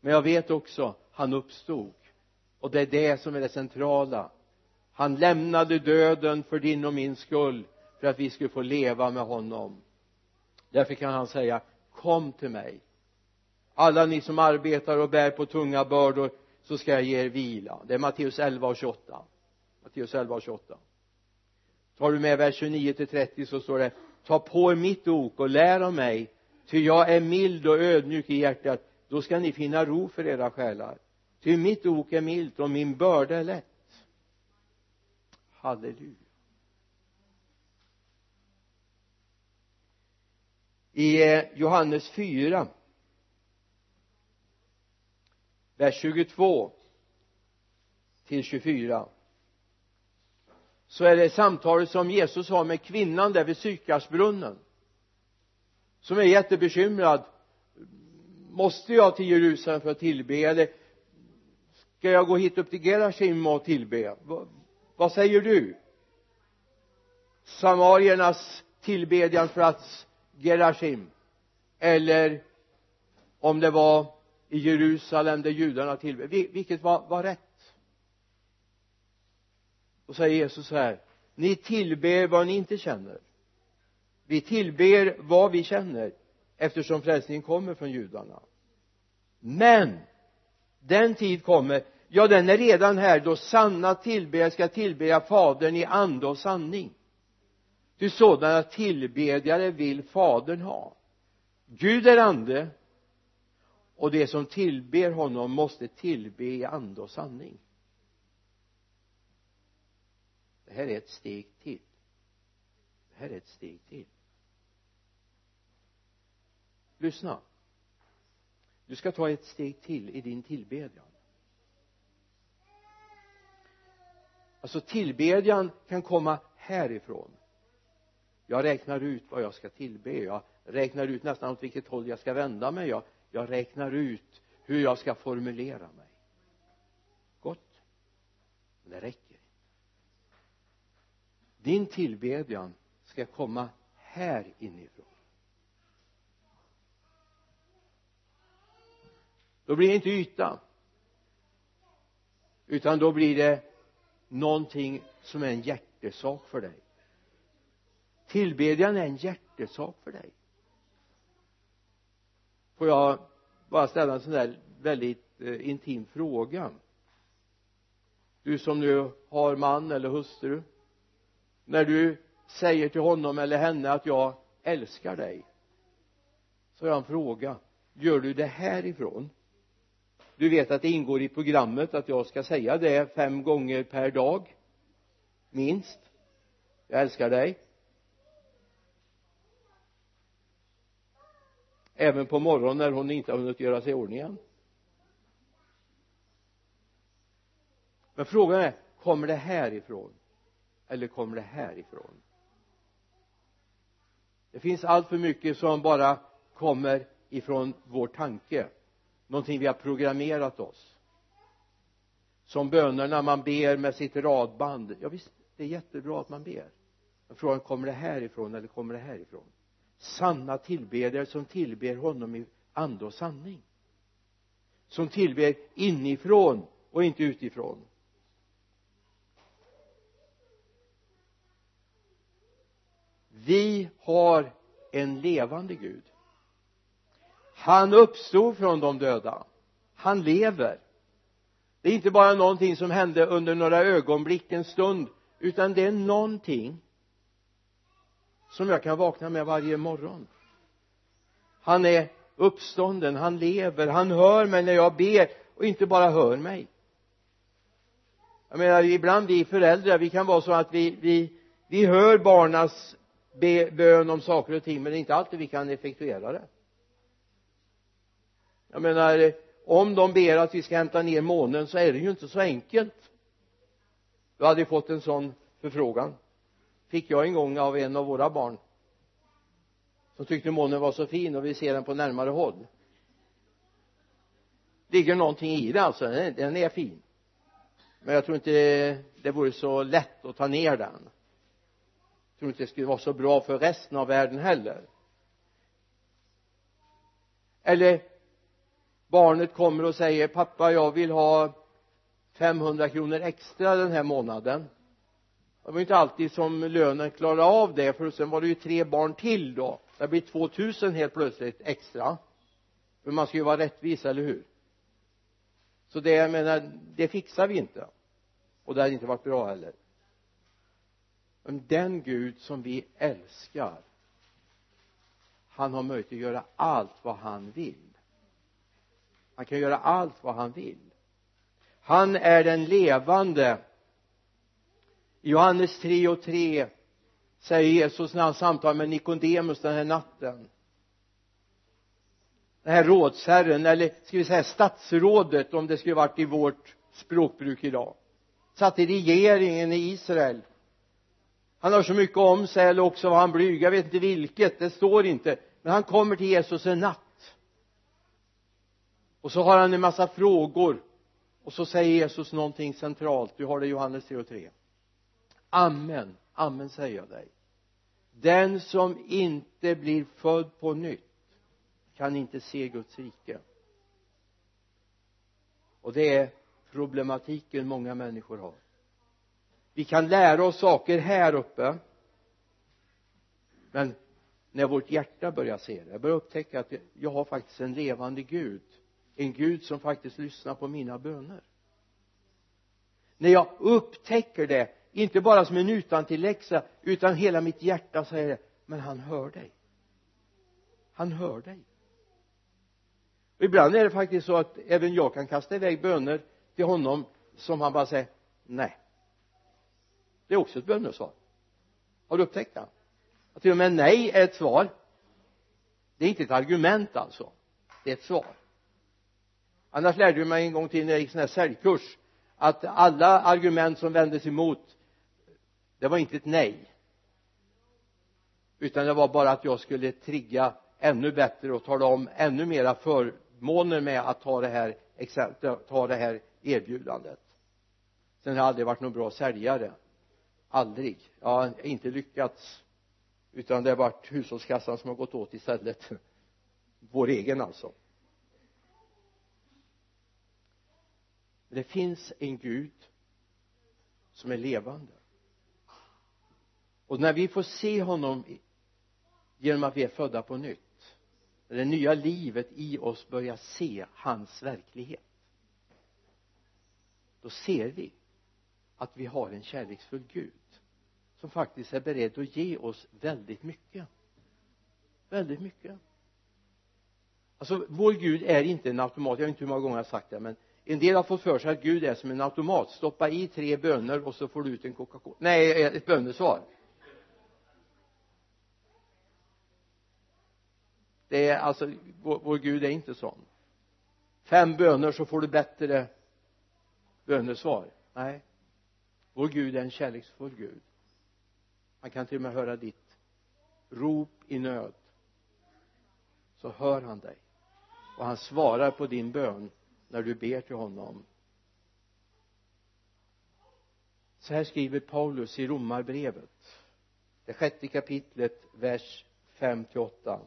Men jag vet också han uppstod. Och det är det som är det centrala. Han lämnade döden för din och min skull för att vi skulle få leva med honom. Därför kan han säga kom till mig. Alla ni som arbetar och bär på tunga bördor så ska jag ge er vila. Det är Matteus 11 och 28 Matteus 11 och 28 tar du med vers 29 till 30 så står det ta på er mitt ok och lär av mig ty jag är mild och ödmjuk i hjärtat. Då ska ni finna ro för era själar. Ty mitt ok är milt och min börda är lätt. Halleluja. I eh, Johannes 4 vers 22 till 24 så är det samtalet som Jesus har med kvinnan där vid Sykarsbrunnen som är jättebekymrad. Måste jag till Jerusalem för att tillbe eller ska jag gå hit upp till Gerashim och tillbe? Vad säger du? Samariernas tillbedjansplats Gerashim eller om det var i Jerusalem där judarna tillber vilket var, var rätt. Och säger Jesus här ni tillber vad ni inte känner. Vi tillber vad vi känner eftersom frälsningen kommer från judarna. Men den tid kommer ja den är redan här då sanna tillbedjare ska tillbedja fadern i ande och sanning. Ty sådana tillbedjare vill fadern ha. Gud är ande och de som tillber honom måste tillbe i ande och sanning. Det här är ett steg till. Det här är ett steg till. Lyssna. Du ska ta ett steg till i din tillbedjan. Alltså tillbedjan kan komma härifrån. Jag räknar ut vad jag ska tillbe. Jag räknar ut nästan åt vilket håll jag ska vända mig. Jag, jag räknar ut hur jag ska formulera mig. Gott. Men det räcker din tillbedjan ska komma här inifrån. Då blir det inte yta. Utan då blir det någonting som är en hjärtesak för dig. Tillbedjan är en hjärtesak för dig får jag bara ställa en sån där väldigt eh, intim fråga? Du som nu har man eller hustru när du säger till honom eller henne att jag älskar dig så har jag en fråga. Gör du det härifrån du vet att det ingår i programmet att jag ska säga det fem gånger per dag minst. Jag älskar dig. Även på morgonen när hon inte har hunnit göra sig i ordning än men frågan är kommer det härifrån? Eller kommer det härifrån? Det finns allt för mycket som bara kommer ifrån vår tanke. Någonting vi har programmerat oss. Som bönerna man ber med sitt radband. Ja visst det är jättebra att man ber. Men frågan kommer det härifrån eller kommer det härifrån? Sanna tillbedjare som tillber honom i ande och sanning. Som tillber inifrån och inte utifrån. Vi har en levande Gud. Han uppstod från de döda. Han lever. Det är inte bara någonting som hände under några ögonblick en stund utan det är någonting som jag kan vakna med varje morgon. Han är uppstånden, han lever, han hör mig när jag ber och inte bara hör mig. Jag menar ibland vi föräldrar vi kan vara så att vi, vi, vi hör barnas be, bön om saker och ting men det är inte alltid vi kan effektuera det. Jag menar om de ber att vi ska hämta ner månen så är det ju inte så enkelt. Du hade fått en sån förfrågan fick jag en gång av en av våra barn som tyckte månen var så fin och vill se den på närmare håll. Ligger någonting i det alltså? Den är fin. Men jag tror inte det vore så lätt att ta ner den. Jag tror inte det skulle vara så bra för resten av världen heller. Eller barnet kommer och säger pappa jag vill ha 500 kronor extra den här månaden det var inte alltid som lönen klarade av det för sen var det ju tre barn till då. Det blir 2000 helt plötsligt extra. För man ska ju vara rättvis, eller hur? Så det jag menar det fixar vi inte. Och det hade inte varit bra heller. Men den Gud som vi älskar han har möjlighet att göra allt vad han vill. Han kan göra allt vad han vill. Han är den levande i Johannes 3 och 3 säger Jesus när han samtalar med Nikodemus den här natten. Den här rådsherren eller ska vi säga statsrådet om det skulle varit i vårt språkbruk idag. Satt i regeringen i Israel. Han har så mycket om sig eller också var han blyg. Jag vet inte vilket det står inte. Men han kommer till Jesus en natt. Och så har han en massa frågor. Och så säger Jesus någonting centralt. Du har det i Johannes 3 och 3 amen, amen säger jag dig. Den som inte blir född på nytt kan inte se Guds rike. Och det är problematiken många människor har. Vi kan lära oss saker här uppe men när vårt hjärta börjar se det jag börjar upptäcka att jag har faktiskt en levande Gud en Gud som faktiskt lyssnar på mina böner. När jag upptäcker det inte bara som en utantilläxa utan hela mitt hjärta säger men han hör dig. Han hör dig. Och ibland är det faktiskt så att även jag kan kasta iväg böner till honom som han bara säger nej. Det är också ett bönesvar. Har du upptäckt det? Att till och med nej är ett svar. Det är inte ett argument alltså. Det är ett svar. Annars lärde jag mig en gång till när jag gick sån här säljkurs att alla argument som vändes emot det var inte ett nej. Utan det var bara att jag skulle trigga ännu bättre och tala om ännu mera förmåner med att ta det här ta det här erbjudandet. Sen har jag aldrig varit någon bra säljare. Aldrig. Jag har inte lyckats. Utan det har varit hushållskassan som har gått åt istället. Vår egen alltså. Det finns en Gud som är levande och när vi får se honom genom att vi är födda på nytt när det nya livet i oss börjar se hans verklighet då ser vi att vi har en kärleksfull Gud som faktiskt är beredd att ge oss väldigt mycket. Väldigt mycket. Alltså vår Gud är inte en automat. Jag vet inte hur många gånger jag har sagt det men en del har fått för sig att Gud är som en automat. Stoppa i tre bönor och så får du ut en Coca-Cola. Nej ett bönesvar. Det är alltså vår, vår Gud är inte sån. Fem böner så får du bättre bönesvar. Nej. Vår Gud är en kärleksfull Gud. Han kan till och med höra ditt rop i nöd. Så hör han dig. Och han svarar på din bön när du ber till honom. Så här skriver Paulus i romarbrevet det sjätte kapitlet vers 5 till 8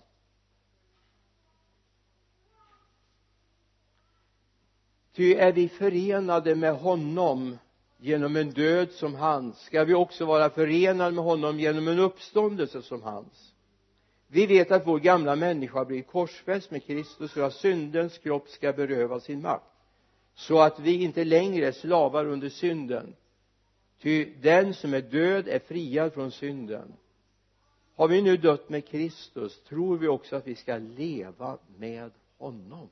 ty är vi förenade med honom genom en död som hans ska vi också vara förenade med honom genom en uppståndelse som hans. Vi vet att vår gamla människa har blivit korsfäst med Kristus för att syndens kropp ska beröva sin makt. Så att vi inte längre är slavar under synden. Ty den som är död är friad från synden. Har vi nu dött med Kristus tror vi också att vi ska leva med honom.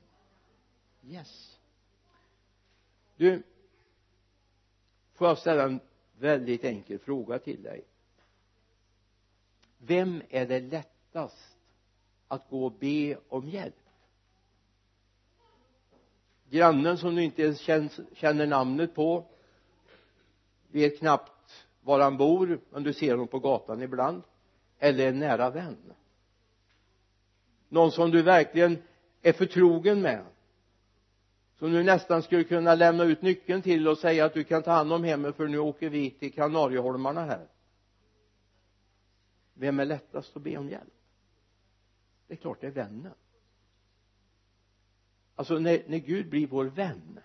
Yes du får jag ställa en väldigt enkel fråga till dig? Vem är det lättast att gå och be om hjälp? Grannen som du inte ens känner namnet på vet knappt var han bor men du ser honom på gatan ibland. Eller en nära vän. Någon som du verkligen är förtrogen med som du nästan skulle kunna lämna ut nyckeln till och säga att du kan ta hand om hemmet för nu åker vi till Kanarieholmarna här. Vem är lättast att be om hjälp? Det är klart det är vännen. Alltså när, när Gud blir vår vän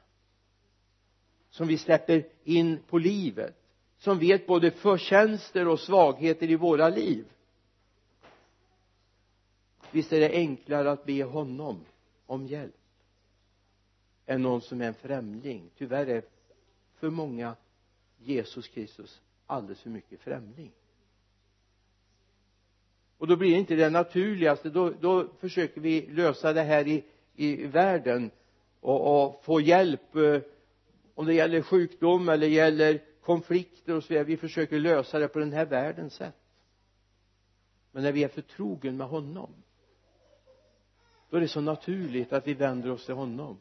som vi släpper in på livet som vet både förtjänster och svagheter i våra liv visst är det enklare att be honom om hjälp än någon som är en främling. Tyvärr är för många Jesus Kristus alldeles för mycket främling. Och då blir det inte det naturligaste. Då, då försöker vi lösa det här i, i världen och, och få hjälp eh, om det gäller sjukdom eller gäller konflikter och så vidare. Vi försöker lösa det på den här världens sätt. Men när vi är förtrogen med honom då är det så naturligt att vi vänder oss till honom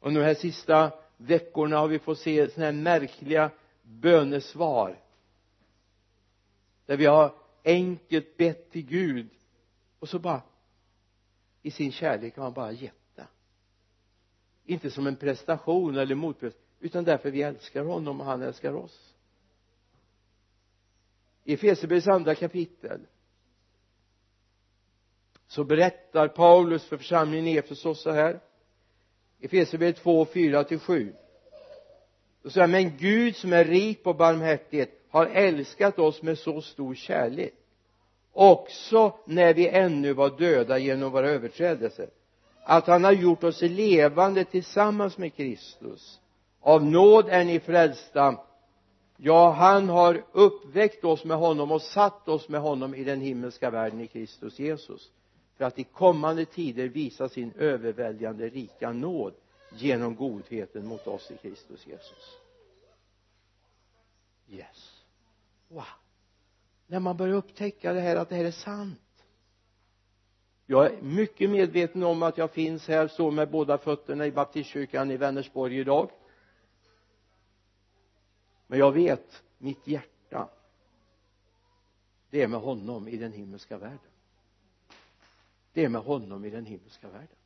och de här sista veckorna har vi fått se sådana här märkliga bönesvar. Där vi har enkelt bett till Gud. Och så bara i sin kärlek har han bara gett det. Inte som en prestation eller motprestation utan därför vi älskar honom och han älskar oss. I Efesierbrevets andra kapitel så berättar Paulus för församlingen i Efesos så här. Efesierbrevet 2, 4 till 7 då säger men Gud som är rik på barmhärtighet har älskat oss med så stor kärlek också när vi ännu var döda genom våra överträdelser att han har gjort oss levande tillsammans med Kristus. Av nåd är ni frälsta. Ja han har uppväckt oss med honom och satt oss med honom i den himmelska världen i Kristus Jesus för att i kommande tider visa sin överväldigande rika nåd genom godheten mot oss i Kristus Jesus. Yes. Wow. När man börjar upptäcka det här att det här är sant. Jag är mycket medveten om att jag finns här så med båda fötterna i baptistkyrkan i Vänersborg idag. Men jag vet mitt hjärta. Det är med honom i den himmelska världen det är med honom i den himmelska världen.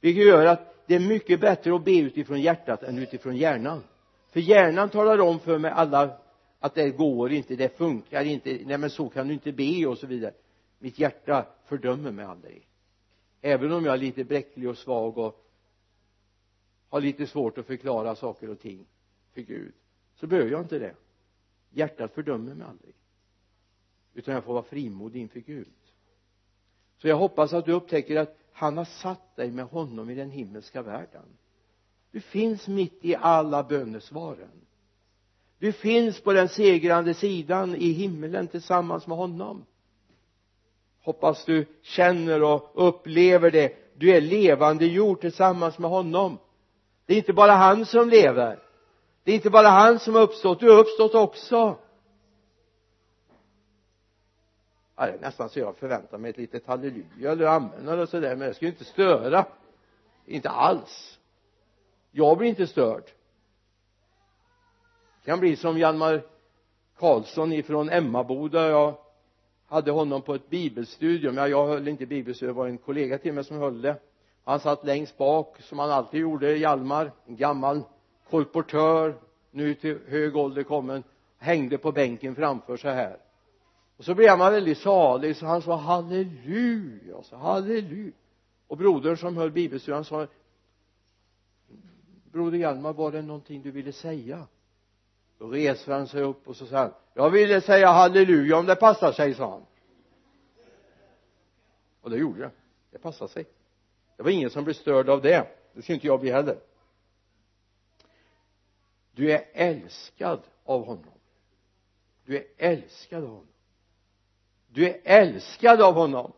Vilket gör att det är mycket bättre att be utifrån hjärtat än utifrån hjärnan. För hjärnan talar om för mig alla att det går inte, det funkar inte, nej men så kan du inte be och så vidare. Mitt hjärta fördömer mig aldrig. Även om jag är lite bräcklig och svag och har lite svårt att förklara saker och ting för Gud så behöver jag inte det. Hjärtat fördömer mig aldrig. Utan jag får vara frimodig inför Gud så jag hoppas att du upptäcker att han har satt dig med honom i den himmelska världen. Du finns mitt i alla bönesvaren. Du finns på den segrande sidan i himmelen tillsammans med honom. Hoppas du känner och upplever det. Du är levande jord tillsammans med honom. Det är inte bara han som lever. Det är inte bara han som har uppstått. Du har uppstått också. Ja, det är nästan så jag förväntar mig ett litet halleluja eller amen eller sådär men det ska ju inte störa. Inte alls. Jag blir inte störd. Det kan bli som Hjalmar Karlsson ifrån Emmaboda. Jag hade honom på ett bibelstudium. Ja, jag höll inte bibelstudium det var en kollega till mig som höll det. Han satt längst bak som han alltid gjorde Hjalmar en gammal kolportör nu till hög ålder kommen hängde på bänken framför så här och så blev man väldigt salig så han sa halleluja så halleluja och brodern som höll bibelstudion sa broder Hjalmar var det någonting du ville säga? Då reser han sig upp och så sa han jag ville säga halleluja om det passar sig sa han. Och det gjorde det. Det passade sig. Det var ingen som blev störd av det. Det skulle inte jag bli heller. Du är älskad av honom. Du är älskad av honom du är älskad av honom.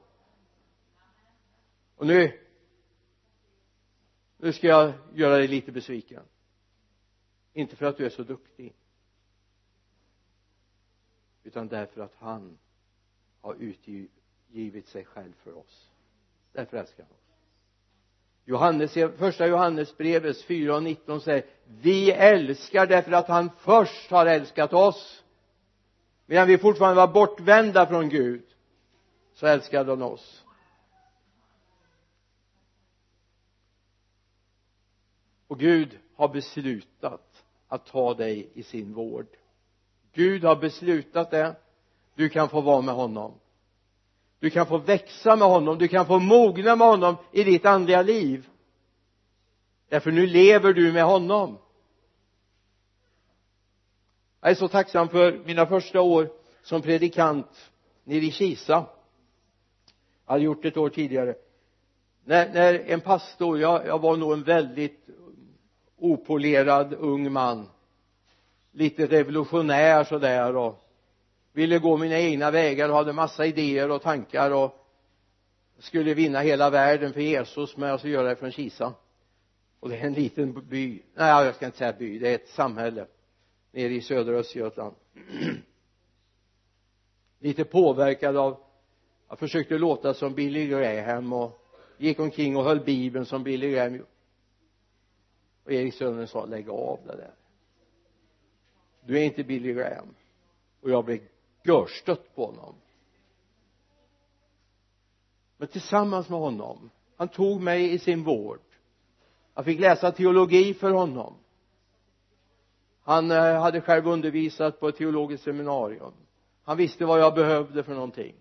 Och nu nu ska jag göra dig lite besviken. Inte för att du är så duktig utan därför att han har utgivit sig själv för oss. Därför älskar han oss. Johannes, första Johannesbrevets 4 och 19 säger vi älskar därför att han först har älskat oss medan vi fortfarande var bortvända från Gud så älskade han oss. Och Gud har beslutat att ta dig i sin vård. Gud har beslutat det. Du kan få vara med honom. Du kan få växa med honom. Du kan få mogna med honom i ditt andliga liv. Därför nu lever du med honom jag är så tacksam för mina första år som predikant nere i Kisa. Jag hade gjort det ett år tidigare. När, när en pastor, jag, jag var nog en väldigt opolerad ung man. Lite revolutionär sådär och ville gå mina egna vägar och hade massa idéer och tankar och skulle vinna hela världen för Jesus med att göra det från Kisa. Och det är en liten by. Nej jag ska inte säga by det är ett samhälle nere i södra Östergötland. Lite påverkad av jag försökte låta som Billy Graham och gick omkring och höll bibeln som Billy Graham och Erik Söderlund sa lägg av det där. Du är inte Billy Graham. Och jag blev görstött på honom. Men tillsammans med honom han tog mig i sin vård. Jag fick läsa teologi för honom han eh, hade själv undervisat på ett teologiskt seminarium. Han visste vad jag behövde för någonting.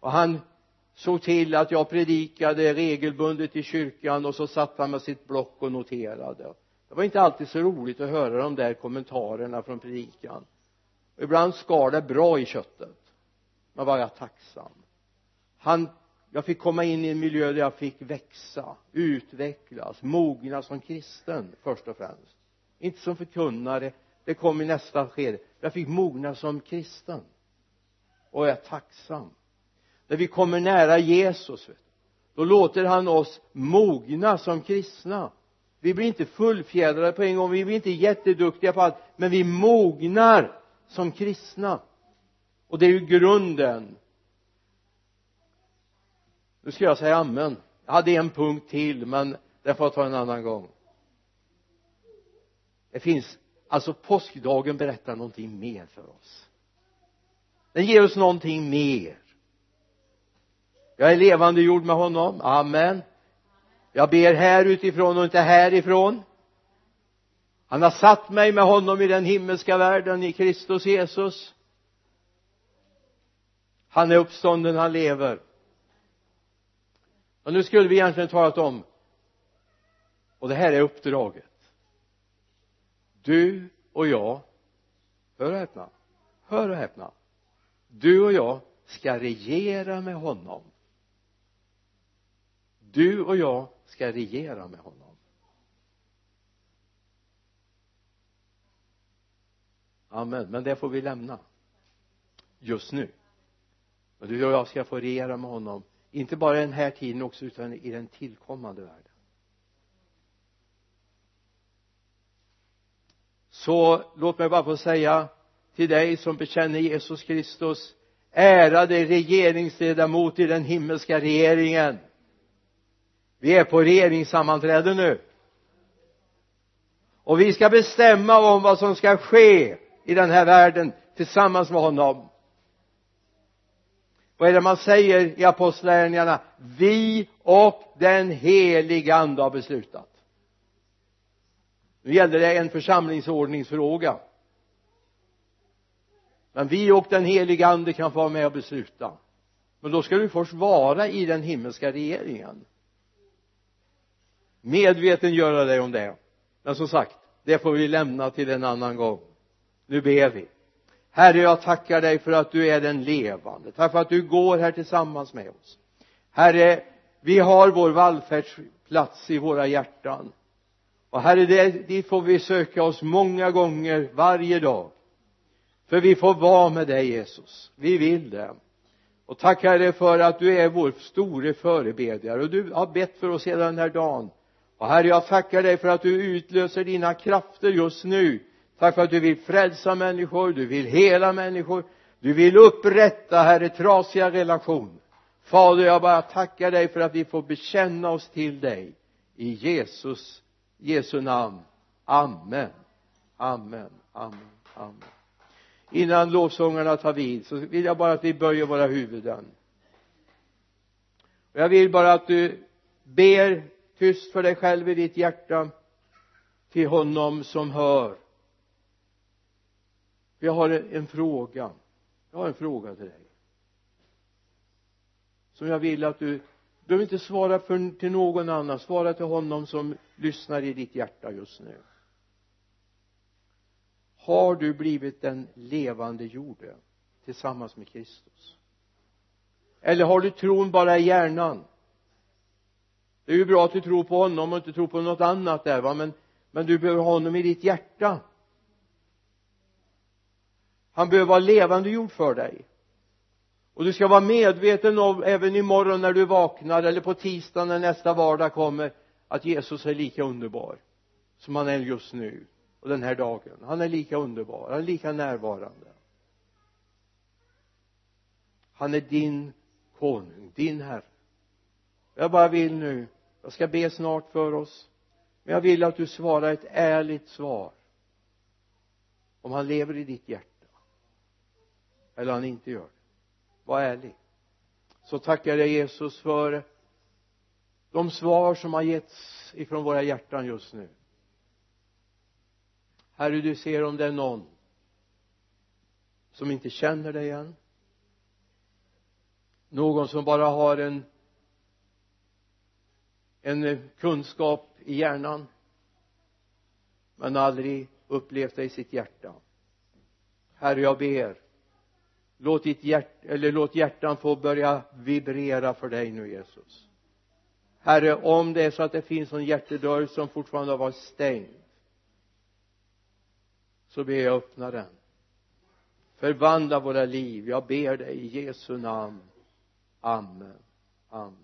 Och han såg till att jag predikade regelbundet i kyrkan och så satt han med sitt block och noterade. Det var inte alltid så roligt att höra de där kommentarerna från predikan. Ibland skar det bra i köttet. Men var jag tacksam. Han jag fick komma in i en miljö där jag fick växa utvecklas mogna som kristen först och främst inte som förkunnare. Det kom i nästa skede. Jag fick mogna som kristen. Och jag är tacksam. När vi kommer nära Jesus då låter han oss mogna som kristna. Vi blir inte fullfjädrade på en gång. Vi blir inte jätteduktiga på allt. Men vi mognar som kristna. Och det är ju grunden. Nu ska jag säga amen. Jag hade en punkt till men den får jag ta en annan gång det finns alltså påskdagen berättar någonting mer för oss. Den ger oss någonting mer. Jag är levande jord med honom, amen. Jag ber här utifrån och inte härifrån. Han har satt mig med honom i den himmelska världen i Kristus Jesus. Han är uppstånden, han lever. Och nu skulle vi egentligen talat om och det här är uppdraget du och jag hör och häpna hör och häpna. Du och jag ska regera med honom. Du och jag ska regera med honom. Amen. Men det får vi lämna. Just nu. Och du och jag ska få regera med honom. Inte bara i den här tiden också utan i den tillkommande världen. Så låt mig bara få säga till dig som bekänner Jesus Kristus ärade regeringsledamot i den himmelska regeringen. Vi är på regeringssammanträde nu. Och vi ska bestämma om vad som ska ske i den här världen tillsammans med honom. Vad är det man säger i apostlagärningarna? Vi och den heliga ande har beslutat nu gäller det en församlingsordningsfråga. Men vi och den heliga ande kan få vara med och besluta. Men då ska du först vara i den himmelska regeringen. Medveten göra dig om det. Men som sagt det får vi lämna till en annan gång. Nu ber vi. Herre jag tackar dig för att du är den levande. Tack för att du går här tillsammans med oss. Herre vi har vår vallfärdsplats i våra hjärtan och herre det, dit får vi söka oss många gånger varje dag. För vi får vara med dig Jesus. Vi vill det. Och tack herre för att du är vår store förebedjare. Och du har bett för oss hela den här dagen. Och herre jag tackar dig för att du utlöser dina krafter just nu. Tack för att du vill frälsa människor du vill hela människor. Du vill upprätta herre trasiga relationer fader jag bara tackar dig för att vi får bekänna oss till dig. I Jesus Jesu namn. Amen. Amen. Amen. Amen. Innan lovsångarna tar vid så vill jag bara att vi böjer våra huvuden. Och jag vill bara att du ber tyst för dig själv i ditt hjärta till honom som hör. Jag har en fråga. Jag har en fråga till dig som jag vill att du du behöver inte svara för, till någon annan. Svara till honom som lyssnar i ditt hjärta just nu. Har du blivit den levande jorden tillsammans med Kristus? Eller har du tron bara i hjärnan? Det är ju bra att du tror på honom och inte tror på något annat där va? Men men du behöver ha honom i ditt hjärta. Han behöver vara levande jord för dig och du ska vara medveten om även imorgon när du vaknar eller på tisdagen när nästa vardag kommer att Jesus är lika underbar som han är just nu och den här dagen. Han är lika underbar han är lika närvarande. Han är din konung, din herre. Jag bara vill nu jag ska be snart för oss men jag vill att du svarar ett ärligt svar. Om han lever i ditt hjärta eller han inte gör det var ärlig. Så tackar jag dig Jesus för de svar som har getts ifrån våra hjärtan just nu. Herre du ser om det är någon som inte känner dig än. Någon som bara har en en kunskap i hjärnan men aldrig upplevt det i sitt hjärta. Herre jag ber låt ditt hjärta eller låt hjärtan få börja vibrera för dig nu Jesus. Herre om det är så att det finns någon hjärtedörr som fortfarande har varit stängd så ber jag öppna den. Förvandla våra liv. Jag ber dig i Jesu namn. Amen. Amen.